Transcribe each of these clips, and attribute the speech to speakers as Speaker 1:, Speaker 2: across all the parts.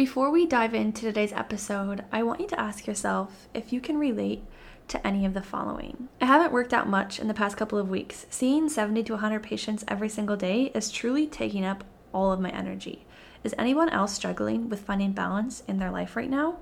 Speaker 1: Before we dive into today's episode, I want you to ask yourself if you can relate to any of the following. I haven't worked out much in the past couple of weeks. Seeing 70 to 100 patients every single day is truly taking up all of my energy. Is anyone else struggling with finding balance in their life right now?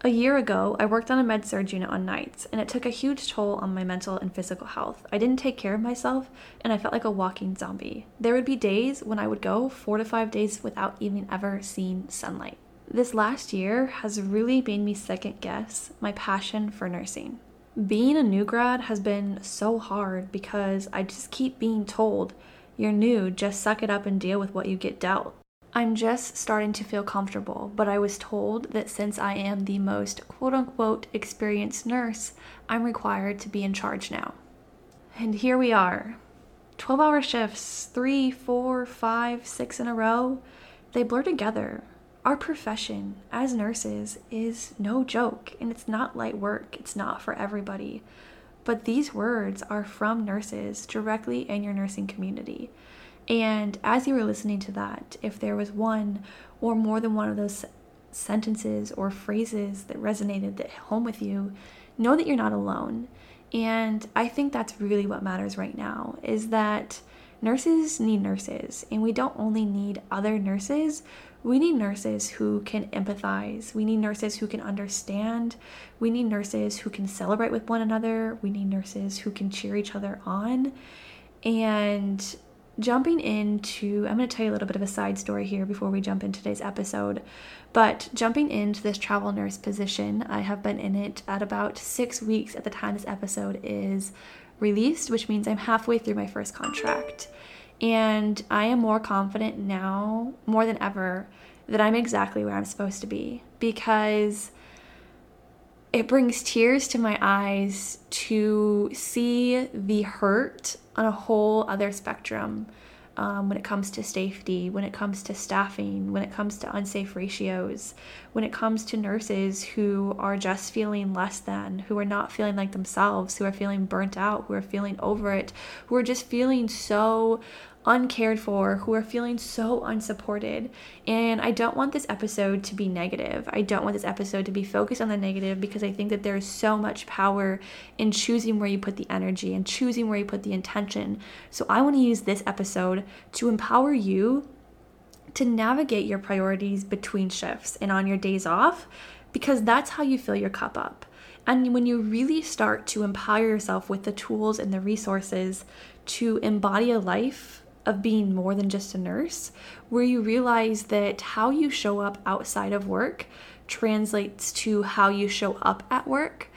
Speaker 1: A year ago, I worked on a med surg unit on nights, and it took a huge toll on my mental and physical health. I didn't take care of myself, and I felt like a walking zombie. There would be days when I would go four to five days without even ever seeing sunlight. This last year has really made me second guess my passion for nursing. Being a new grad has been so hard because I just keep being told, you're new, just suck it up and deal with what you get dealt. I'm just starting to feel comfortable, but I was told that since I am the most quote unquote experienced nurse, I'm required to be in charge now. And here we are 12 hour shifts, three, four, five, six in a row. They blur together. Our profession as nurses is no joke and it's not light work, it's not for everybody. But these words are from nurses directly in your nursing community. And as you were listening to that, if there was one or more than one of those sentences or phrases that resonated that home with you, know that you're not alone. And I think that's really what matters right now is that nurses need nurses, and we don't only need other nurses, we need nurses who can empathize. We need nurses who can understand. We need nurses who can celebrate with one another. We need nurses who can cheer each other on. And jumping into, I'm going to tell you a little bit of a side story here before we jump into today's episode. But jumping into this travel nurse position, I have been in it at about six weeks at the time this episode is released, which means I'm halfway through my first contract. And I am more confident now, more than ever, that I'm exactly where I'm supposed to be. Because it brings tears to my eyes to see the hurt on a whole other spectrum um, when it comes to safety, when it comes to staffing, when it comes to unsafe ratios, when it comes to nurses who are just feeling less than, who are not feeling like themselves, who are feeling burnt out, who are feeling over it, who are just feeling so uncared for, who are feeling so unsupported. And I don't want this episode to be negative. I don't want this episode to be focused on the negative because I think that there is so much power in choosing where you put the energy and choosing where you put the intention. So I want to use this episode to empower you to navigate your priorities between shifts and on your days off because that's how you fill your cup up. And when you really start to empower yourself with the tools and the resources to embody a life of being more than just a nurse, where you realize that how you show up outside of work translates to how you show up at work.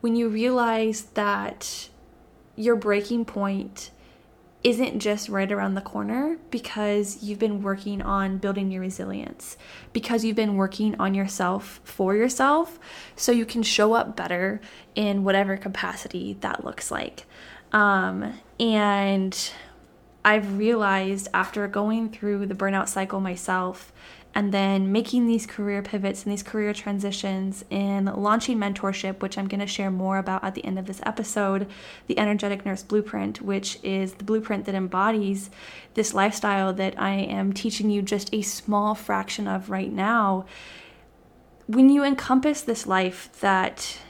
Speaker 1: When you realize that your breaking point isn't just right around the corner because you've been working on building your resilience, because you've been working on yourself for yourself, so you can show up better in whatever capacity that looks like. Um, and I've realized after going through the burnout cycle myself and then making these career pivots and these career transitions and launching mentorship, which I'm going to share more about at the end of this episode, the Energetic Nurse Blueprint, which is the blueprint that embodies this lifestyle that I am teaching you just a small fraction of right now. When you encompass this life that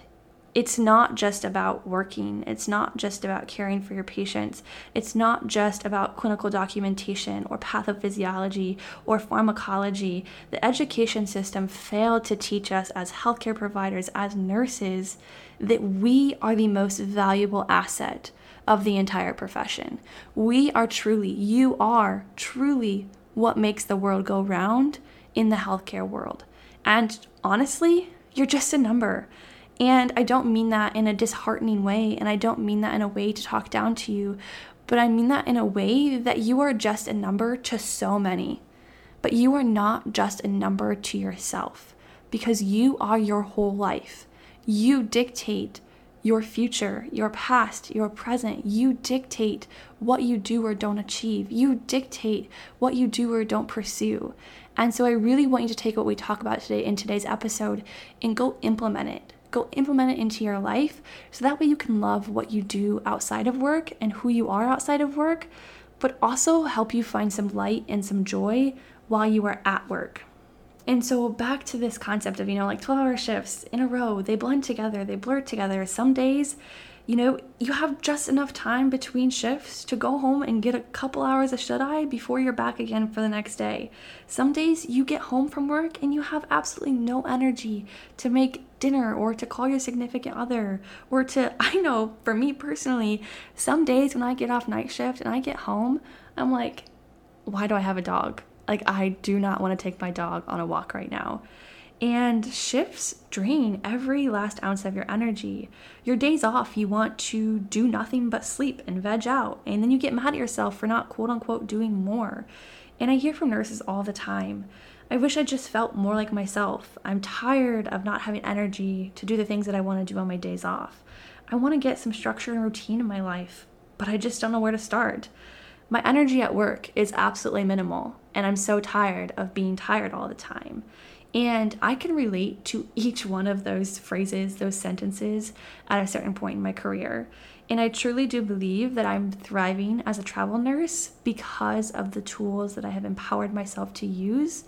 Speaker 1: it's not just about working. It's not just about caring for your patients. It's not just about clinical documentation or pathophysiology or pharmacology. The education system failed to teach us as healthcare providers, as nurses, that we are the most valuable asset of the entire profession. We are truly, you are truly what makes the world go round in the healthcare world. And honestly, you're just a number. And I don't mean that in a disheartening way, and I don't mean that in a way to talk down to you, but I mean that in a way that you are just a number to so many. But you are not just a number to yourself because you are your whole life. You dictate your future, your past, your present. You dictate what you do or don't achieve. You dictate what you do or don't pursue. And so I really want you to take what we talk about today in today's episode and go implement it. Go implement it into your life so that way you can love what you do outside of work and who you are outside of work, but also help you find some light and some joy while you are at work. And so back to this concept of, you know, like 12 hour shifts in a row, they blend together, they blur together. Some days, you know, you have just enough time between shifts to go home and get a couple hours of shut eye before you're back again for the next day. Some days you get home from work and you have absolutely no energy to make dinner or to call your significant other or to, I know for me personally, some days when I get off night shift and I get home, I'm like, why do I have a dog? Like, I do not want to take my dog on a walk right now. And shifts drain every last ounce of your energy. Your days off, you want to do nothing but sleep and veg out. And then you get mad at yourself for not quote unquote doing more. And I hear from nurses all the time I wish I just felt more like myself. I'm tired of not having energy to do the things that I want to do on my days off. I want to get some structure and routine in my life, but I just don't know where to start. My energy at work is absolutely minimal, and I'm so tired of being tired all the time. And I can relate to each one of those phrases, those sentences at a certain point in my career. And I truly do believe that I'm thriving as a travel nurse because of the tools that I have empowered myself to use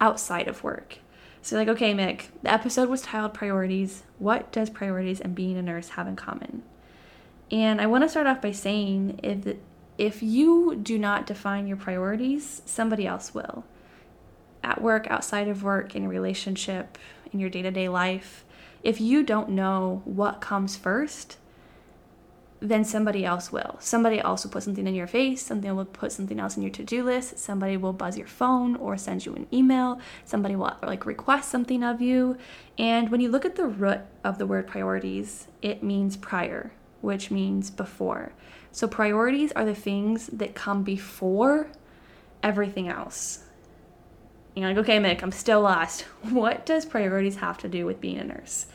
Speaker 1: outside of work. So, like, okay, Mick, the episode was titled Priorities. What does priorities and being a nurse have in common? And I want to start off by saying if if you do not define your priorities, somebody else will. At work, outside of work, in your relationship, in your day to day life, if you don't know what comes first, then somebody else will. Somebody else will put something in your face, somebody will put something else in your to-do list, somebody will buzz your phone or send you an email, somebody will like request something of you. And when you look at the root of the word priorities, it means prior, which means before. So, priorities are the things that come before everything else. You're like, okay, Mick, I'm still lost. What does priorities have to do with being a nurse?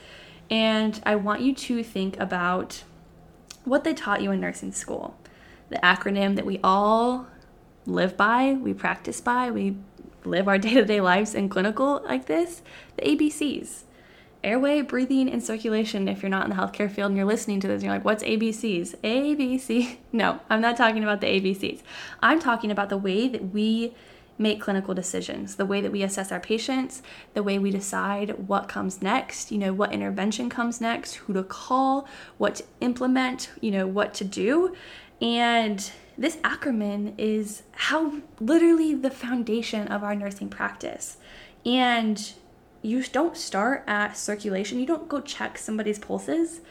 Speaker 1: And I want you to think about what they taught you in nursing school. The acronym that we all live by, we practice by, we live our day to day lives in clinical like this the ABCs airway, breathing, and circulation. If you're not in the healthcare field and you're listening to this, and you're like, what's ABCs? ABC. No, I'm not talking about the ABCs. I'm talking about the way that we make clinical decisions, the way that we assess our patients, the way we decide what comes next, you know, what intervention comes next, who to call, what to implement, you know, what to do. And this acronym is how literally the foundation of our nursing practice. And you don't start at circulation. You don't go check somebody's pulses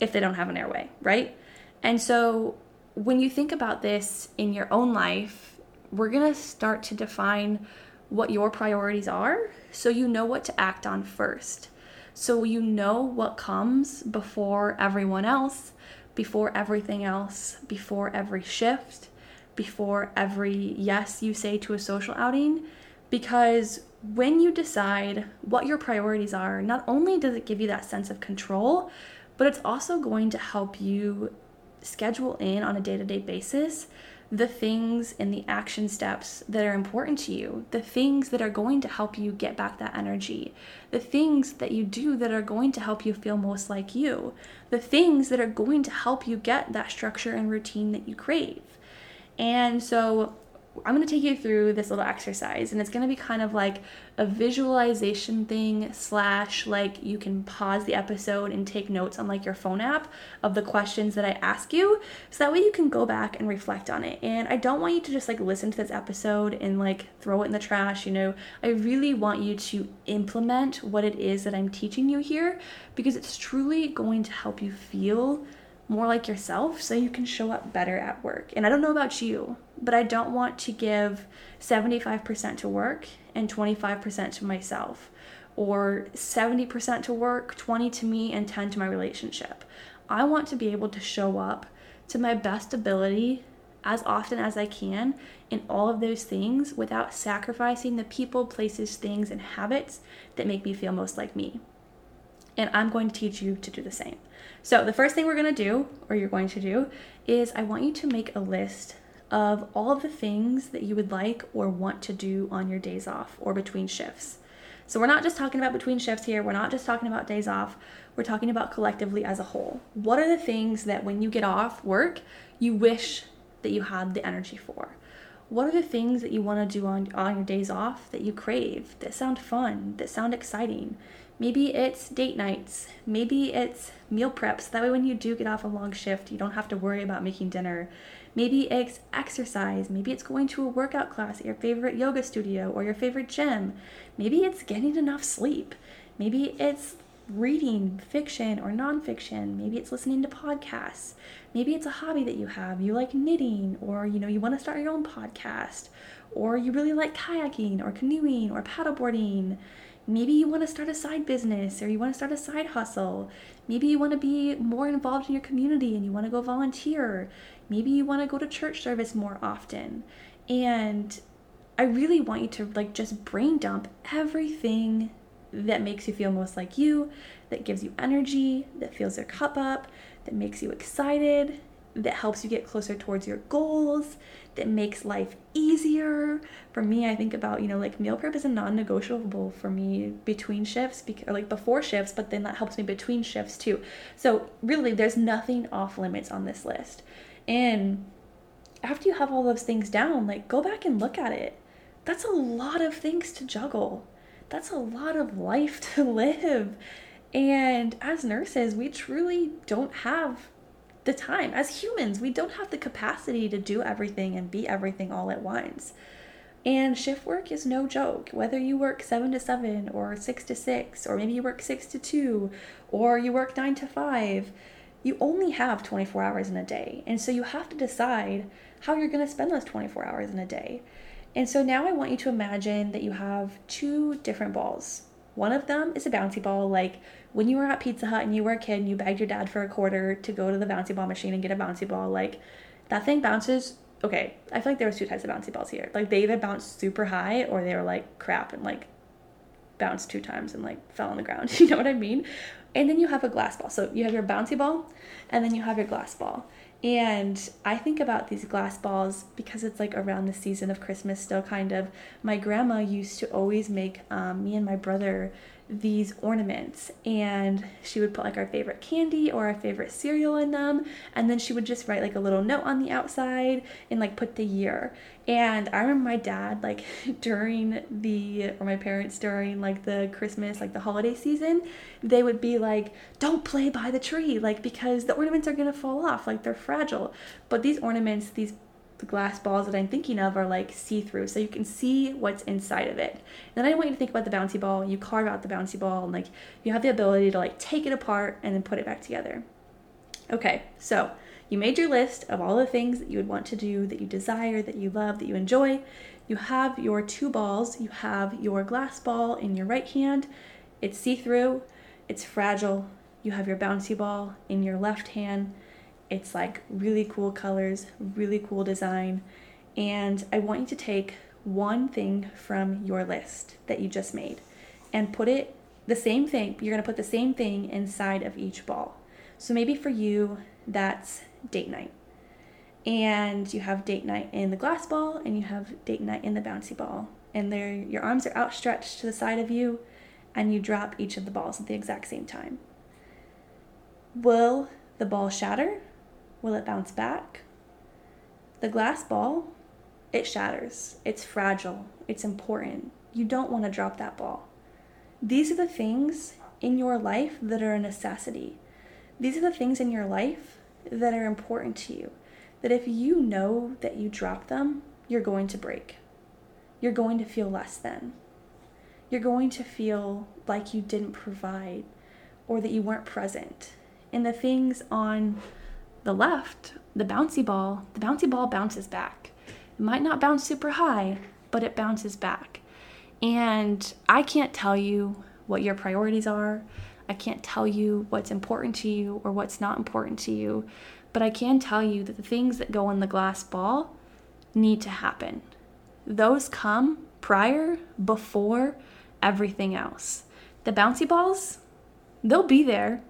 Speaker 1: if they don't have an airway, right? And so when you think about this in your own life, we're going to start to define what your priorities are so you know what to act on first. So you know what comes before everyone else, before everything else, before every shift, before every yes you say to a social outing. Because when you decide what your priorities are, not only does it give you that sense of control, but it's also going to help you schedule in on a day to day basis the things and the action steps that are important to you, the things that are going to help you get back that energy, the things that you do that are going to help you feel most like you, the things that are going to help you get that structure and routine that you crave. And so I'm going to take you through this little exercise, and it's going to be kind of like a visualization thing, slash, like you can pause the episode and take notes on like your phone app of the questions that I ask you. So that way you can go back and reflect on it. And I don't want you to just like listen to this episode and like throw it in the trash, you know. I really want you to implement what it is that I'm teaching you here because it's truly going to help you feel more like yourself so you can show up better at work. And I don't know about you, but I don't want to give 75% to work and 25% to myself. or 70% to work, 20 to me, and 10 to my relationship. I want to be able to show up to my best ability as often as I can in all of those things without sacrificing the people, places, things, and habits that make me feel most like me. And I'm going to teach you to do the same. So, the first thing we're going to do, or you're going to do, is I want you to make a list of all the things that you would like or want to do on your days off or between shifts. So, we're not just talking about between shifts here, we're not just talking about days off, we're talking about collectively as a whole. What are the things that when you get off work, you wish that you had the energy for? What are the things that you want to do on, on your days off that you crave, that sound fun, that sound exciting? Maybe it's date nights. Maybe it's meal preps. That way, when you do get off a long shift, you don't have to worry about making dinner. Maybe it's exercise. Maybe it's going to a workout class at your favorite yoga studio or your favorite gym. Maybe it's getting enough sleep. Maybe it's reading fiction or nonfiction. Maybe it's listening to podcasts. Maybe it's a hobby that you have. You like knitting, or you know, you want to start your own podcast, or you really like kayaking or canoeing or paddleboarding. Maybe you want to start a side business or you want to start a side hustle. Maybe you want to be more involved in your community and you want to go volunteer. Maybe you want to go to church service more often. And I really want you to like just brain dump everything that makes you feel most like you, that gives you energy, that fills your cup up, that makes you excited, that helps you get closer towards your goals, that makes life easier. For me, I think about, you know, like meal prep is a non negotiable for me between shifts, or like before shifts, but then that helps me between shifts too. So, really, there's nothing off limits on this list. And after you have all those things down, like go back and look at it. That's a lot of things to juggle that's a lot of life to live. And as nurses, we truly don't have the time. As humans, we don't have the capacity to do everything and be everything all at once. And shift work is no joke. Whether you work 7 to 7 or 6 to 6, or maybe you work 6 to 2, or you work 9 to 5, you only have 24 hours in a day. And so you have to decide how you're going to spend those 24 hours in a day. And so now I want you to imagine that you have two different balls. One of them is a bouncy ball, like when you were at Pizza Hut and you were a kid and you begged your dad for a quarter to go to the bouncy ball machine and get a bouncy ball. Like that thing bounces. Okay, I feel like there was two types of bouncy balls here. Like they either bounced super high or they were like crap and like bounced two times and like fell on the ground. You know what I mean? And then you have a glass ball. So you have your bouncy ball and then you have your glass ball. And I think about these glass balls because it's like around the season of Christmas, still kind of. My grandma used to always make um, me and my brother these ornaments. And she would put like our favorite candy or our favorite cereal in them. And then she would just write like a little note on the outside and like put the year and i remember my dad like during the or my parents during like the christmas like the holiday season they would be like don't play by the tree like because the ornaments are to fall off like they're fragile but these ornaments these glass balls that I'm thinking of are like see through, so you can see what's inside of it. And then I want you to think about the bouncy ball. You carve out the bouncy ball, and like you have the ability to like take it apart and then put it back together. Okay, so you made your list of all the things that you would want to do, that you desire, that you love, that you enjoy. You have your two balls. You have your glass ball in your right hand. It's see through, it's fragile. You have your bouncy ball in your left hand it's like really cool colors, really cool design. And I want you to take one thing from your list that you just made and put it the same thing. You're going to put the same thing inside of each ball. So maybe for you, that's date night. And you have date night in the glass ball and you have date night in the bouncy ball. And there your arms are outstretched to the side of you and you drop each of the balls at the exact same time. Will the ball shatter Will it bounce back? The glass ball, it shatters. It's fragile. It's important. You don't want to drop that ball. These are the things in your life that are a necessity. These are the things in your life that are important to you. That if you know that you drop them, you're going to break. You're going to feel less than. You're going to feel like you didn't provide or that you weren't present. And the things on the left, the bouncy ball, the bouncy ball bounces back. It might not bounce super high, but it bounces back. And I can't tell you what your priorities are. I can't tell you what's important to you or what's not important to you, but I can tell you that the things that go in the glass ball need to happen. Those come prior, before everything else. The bouncy balls, they'll be there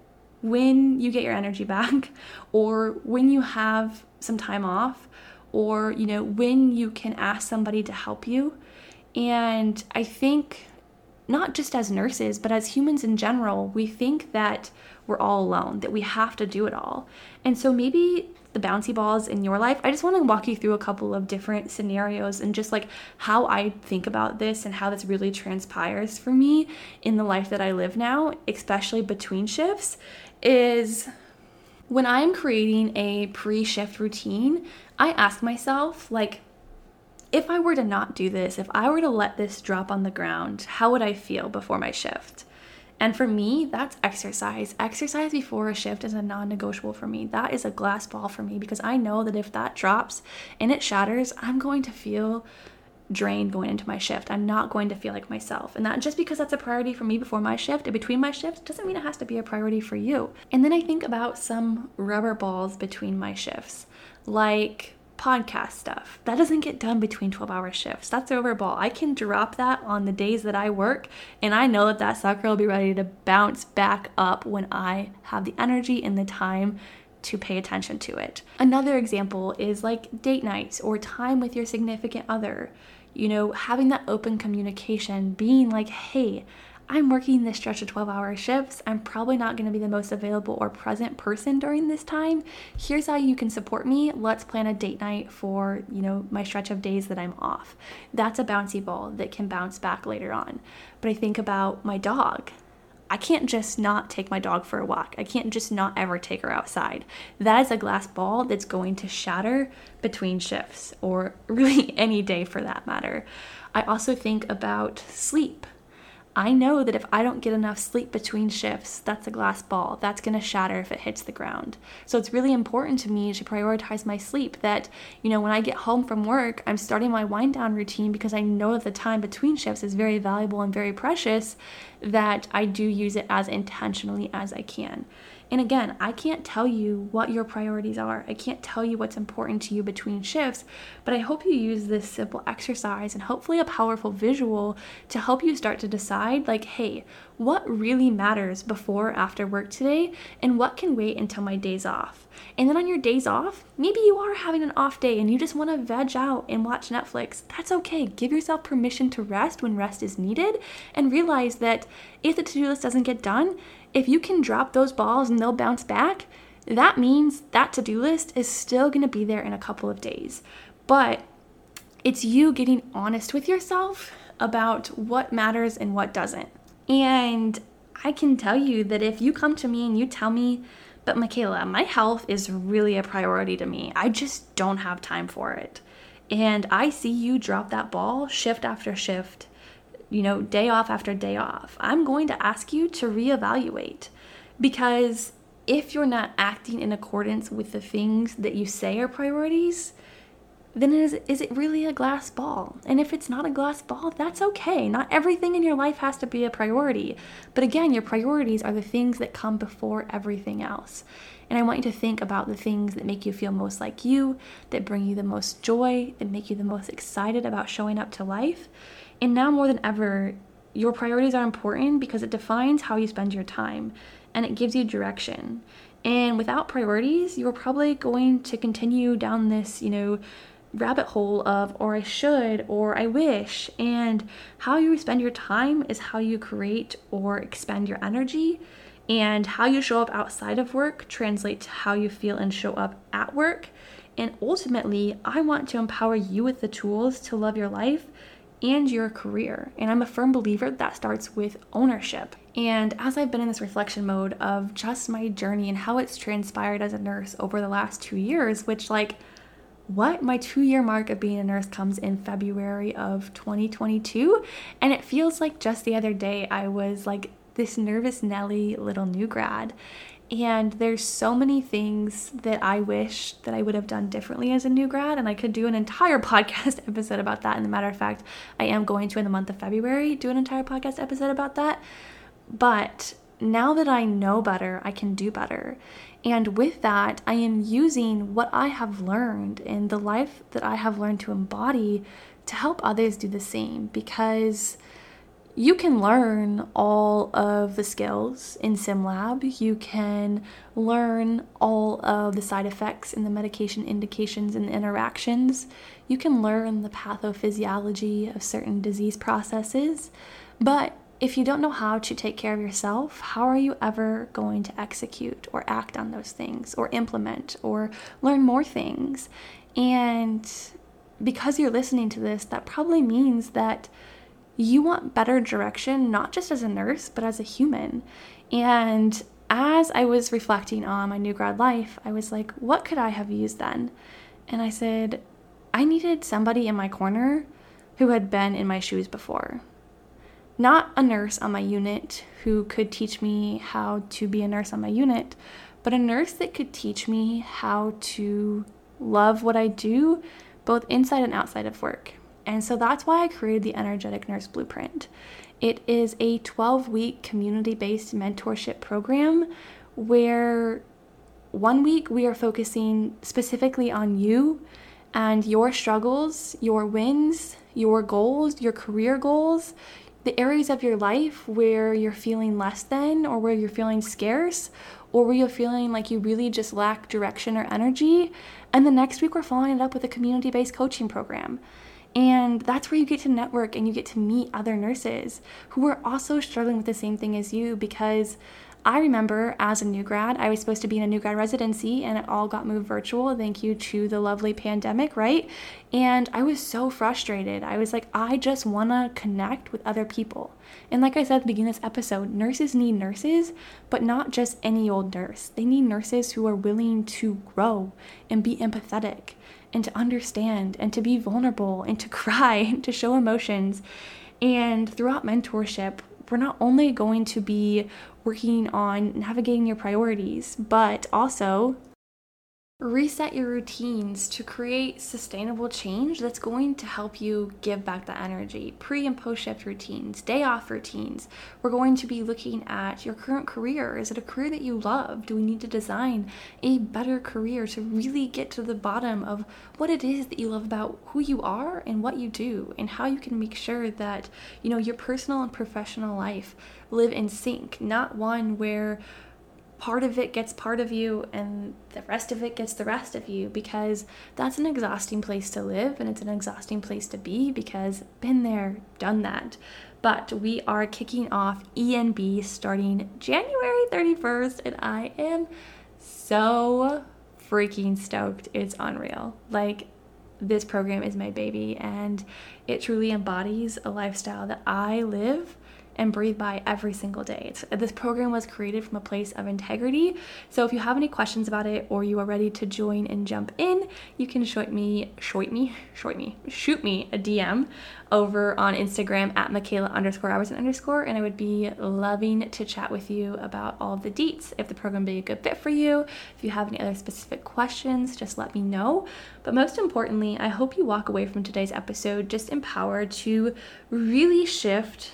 Speaker 1: when you get your energy back or when you have some time off or you know when you can ask somebody to help you and i think not just as nurses but as humans in general we think that we're all alone that we have to do it all. And so maybe the bouncy balls in your life i just want to walk you through a couple of different scenarios and just like how i think about this and how this really transpires for me in the life that i live now especially between shifts is when I'm creating a pre shift routine, I ask myself, like, if I were to not do this, if I were to let this drop on the ground, how would I feel before my shift? And for me, that's exercise. Exercise before a shift is a non negotiable for me. That is a glass ball for me because I know that if that drops and it shatters, I'm going to feel drained going into my shift. I'm not going to feel like myself. And that just because that's a priority for me before my shift and between my shifts doesn't mean it has to be a priority for you. And then I think about some rubber balls between my shifts, like podcast stuff. That doesn't get done between 12 hour shifts. That's over ball. I can drop that on the days that I work, and I know that that sucker will be ready to bounce back up when I have the energy and the time to pay attention to it. Another example is like date nights or time with your significant other you know, having that open communication, being like, hey, I'm working this stretch of 12 hour shifts. I'm probably not going to be the most available or present person during this time. Here's how you can support me. Let's plan a date night for, you know, my stretch of days that I'm off. That's a bouncy ball that can bounce back later on. But I think about my dog. I can't just not take my dog for a walk. I can't just not ever take her outside. That is a glass ball that's going to shatter between shifts or really any day for that matter. I also think about sleep. I know that if I don't get enough sleep between shifts, that's a glass ball. That's going to shatter if it hits the ground. So it's really important to me to prioritize my sleep that, you know, when I get home from work, I'm starting my wind down routine because I know that the time between shifts is very valuable and very precious, that I do use it as intentionally as I can. And again, I can't tell you what your priorities are. I can't tell you what's important to you between shifts, but I hope you use this simple exercise and hopefully a powerful visual to help you start to decide like, hey, what really matters before or after work today and what can wait until my days off. And then on your days off, maybe you are having an off day and you just want to veg out and watch Netflix. That's okay. Give yourself permission to rest when rest is needed and realize that if the to do list doesn't get done, if you can drop those balls and they'll bounce back, that means that to do list is still going to be there in a couple of days. But it's you getting honest with yourself about what matters and what doesn't. And I can tell you that if you come to me and you tell me, but Michaela, my health is really a priority to me, I just don't have time for it. And I see you drop that ball shift after shift you know, day off after day off, I'm going to ask you to reevaluate because if you're not acting in accordance with the things that you say are priorities, then is, is it really a glass ball? And if it's not a glass ball, that's okay. Not everything in your life has to be a priority. But again, your priorities are the things that come before everything else. And I want you to think about the things that make you feel most like you, that bring you the most joy, that make you the most excited about showing up to life. And now more than ever, your priorities are important because it defines how you spend your time and it gives you direction. And without priorities, you're probably going to continue down this, you know, rabbit hole of, or I should, or I wish. And how you spend your time is how you create or expend your energy. And how you show up outside of work translates to how you feel and show up at work. And ultimately, I want to empower you with the tools to love your life and your career. And I'm a firm believer that starts with ownership. And as I've been in this reflection mode of just my journey and how it's transpired as a nurse over the last two years, which, like, what? My two year mark of being a nurse comes in February of 2022. And it feels like just the other day I was like this nervous Nelly little new grad. And there's so many things that I wish that I would have done differently as a new grad, and I could do an entire podcast episode about that. And the matter of fact, I am going to in the month of February do an entire podcast episode about that. But now that I know better, I can do better. And with that, I am using what I have learned and the life that I have learned to embody to help others do the same because you can learn all of the skills in SimLab. You can learn all of the side effects and the medication indications and interactions. You can learn the pathophysiology of certain disease processes. But if you don't know how to take care of yourself, how are you ever going to execute or act on those things or implement or learn more things? And because you're listening to this, that probably means that you want better direction, not just as a nurse, but as a human. And as I was reflecting on my new grad life, I was like, what could I have used then? And I said, I needed somebody in my corner who had been in my shoes before. Not a nurse on my unit who could teach me how to be a nurse on my unit, but a nurse that could teach me how to love what I do, both inside and outside of work. And so that's why I created the Energetic Nurse Blueprint. It is a 12 week community based mentorship program where one week we are focusing specifically on you and your struggles, your wins, your goals, your career goals, the areas of your life where you're feeling less than or where you're feeling scarce or where you're feeling like you really just lack direction or energy. And the next week, we're following it up with a community based coaching program. And that's where you get to network and you get to meet other nurses who are also struggling with the same thing as you because I remember as a new grad, I was supposed to be in a new grad residency and it all got moved virtual. Thank you to the lovely pandemic, right? And I was so frustrated. I was like, I just want to connect with other people. And like I said at the beginning of this episode, nurses need nurses, but not just any old nurse. They need nurses who are willing to grow and be empathetic and to understand and to be vulnerable and to cry and to show emotions. And throughout mentorship, we're not only going to be working on navigating your priorities, but also Reset your routines to create sustainable change that's going to help you give back the energy. Pre and post shift routines, day off routines. We're going to be looking at your current career. Is it a career that you love? Do we need to design a better career to really get to the bottom of what it is that you love about who you are and what you do and how you can make sure that, you know, your personal and professional life live in sync, not one where part of it gets part of you and the rest of it gets the rest of you because that's an exhausting place to live and it's an exhausting place to be because been there done that. But we are kicking off enb starting january 31st and i am so freaking stoked. It's unreal. Like this program is my baby and it truly embodies a lifestyle that i live and breathe by every single day. It's, this program was created from a place of integrity. So if you have any questions about it or you are ready to join and jump in, you can shoot me, shoot me, shoot me, shoot me a DM over on Instagram at Michaela underscore Robertson underscore, and I would be loving to chat with you about all the deets. If the program be a good fit for you, if you have any other specific questions, just let me know. But most importantly, I hope you walk away from today's episode just empowered to really shift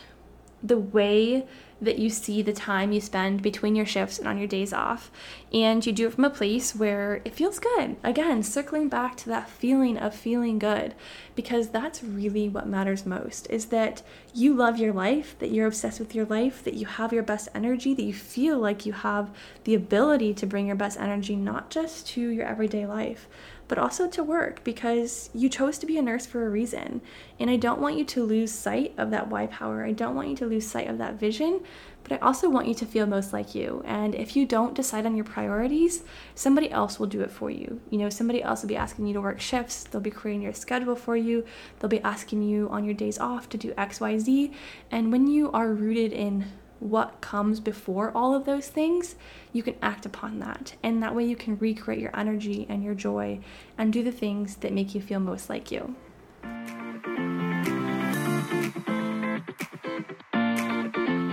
Speaker 1: the way that you see the time you spend between your shifts and on your days off. And you do it from a place where it feels good. Again, circling back to that feeling of feeling good, because that's really what matters most is that you love your life, that you're obsessed with your life, that you have your best energy, that you feel like you have the ability to bring your best energy not just to your everyday life, but also to work because you chose to be a nurse for a reason. And I don't want you to lose sight of that why power. I don't want you to lose sight of that vision, but I also want you to feel most like you. And if you don't decide on your priorities, somebody else will do it for you. You know, somebody else will be asking you to work shifts, they'll be creating your schedule for you, they'll be asking you on your days off to do XYZ. And when you are rooted in what comes before all of those things, you can act upon that. And that way you can recreate your energy and your joy and do the things that make you feel most like you.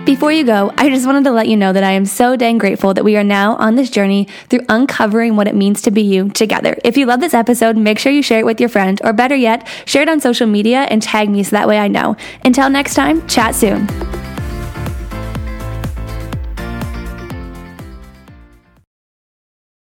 Speaker 2: Before you go, I just wanted to let you know that I am so dang grateful that we are now on this journey through uncovering what it means to be you together. If you love this episode, make sure you share it with your friend, or better yet, share it on social media and tag me so that way I know. Until next time, chat soon.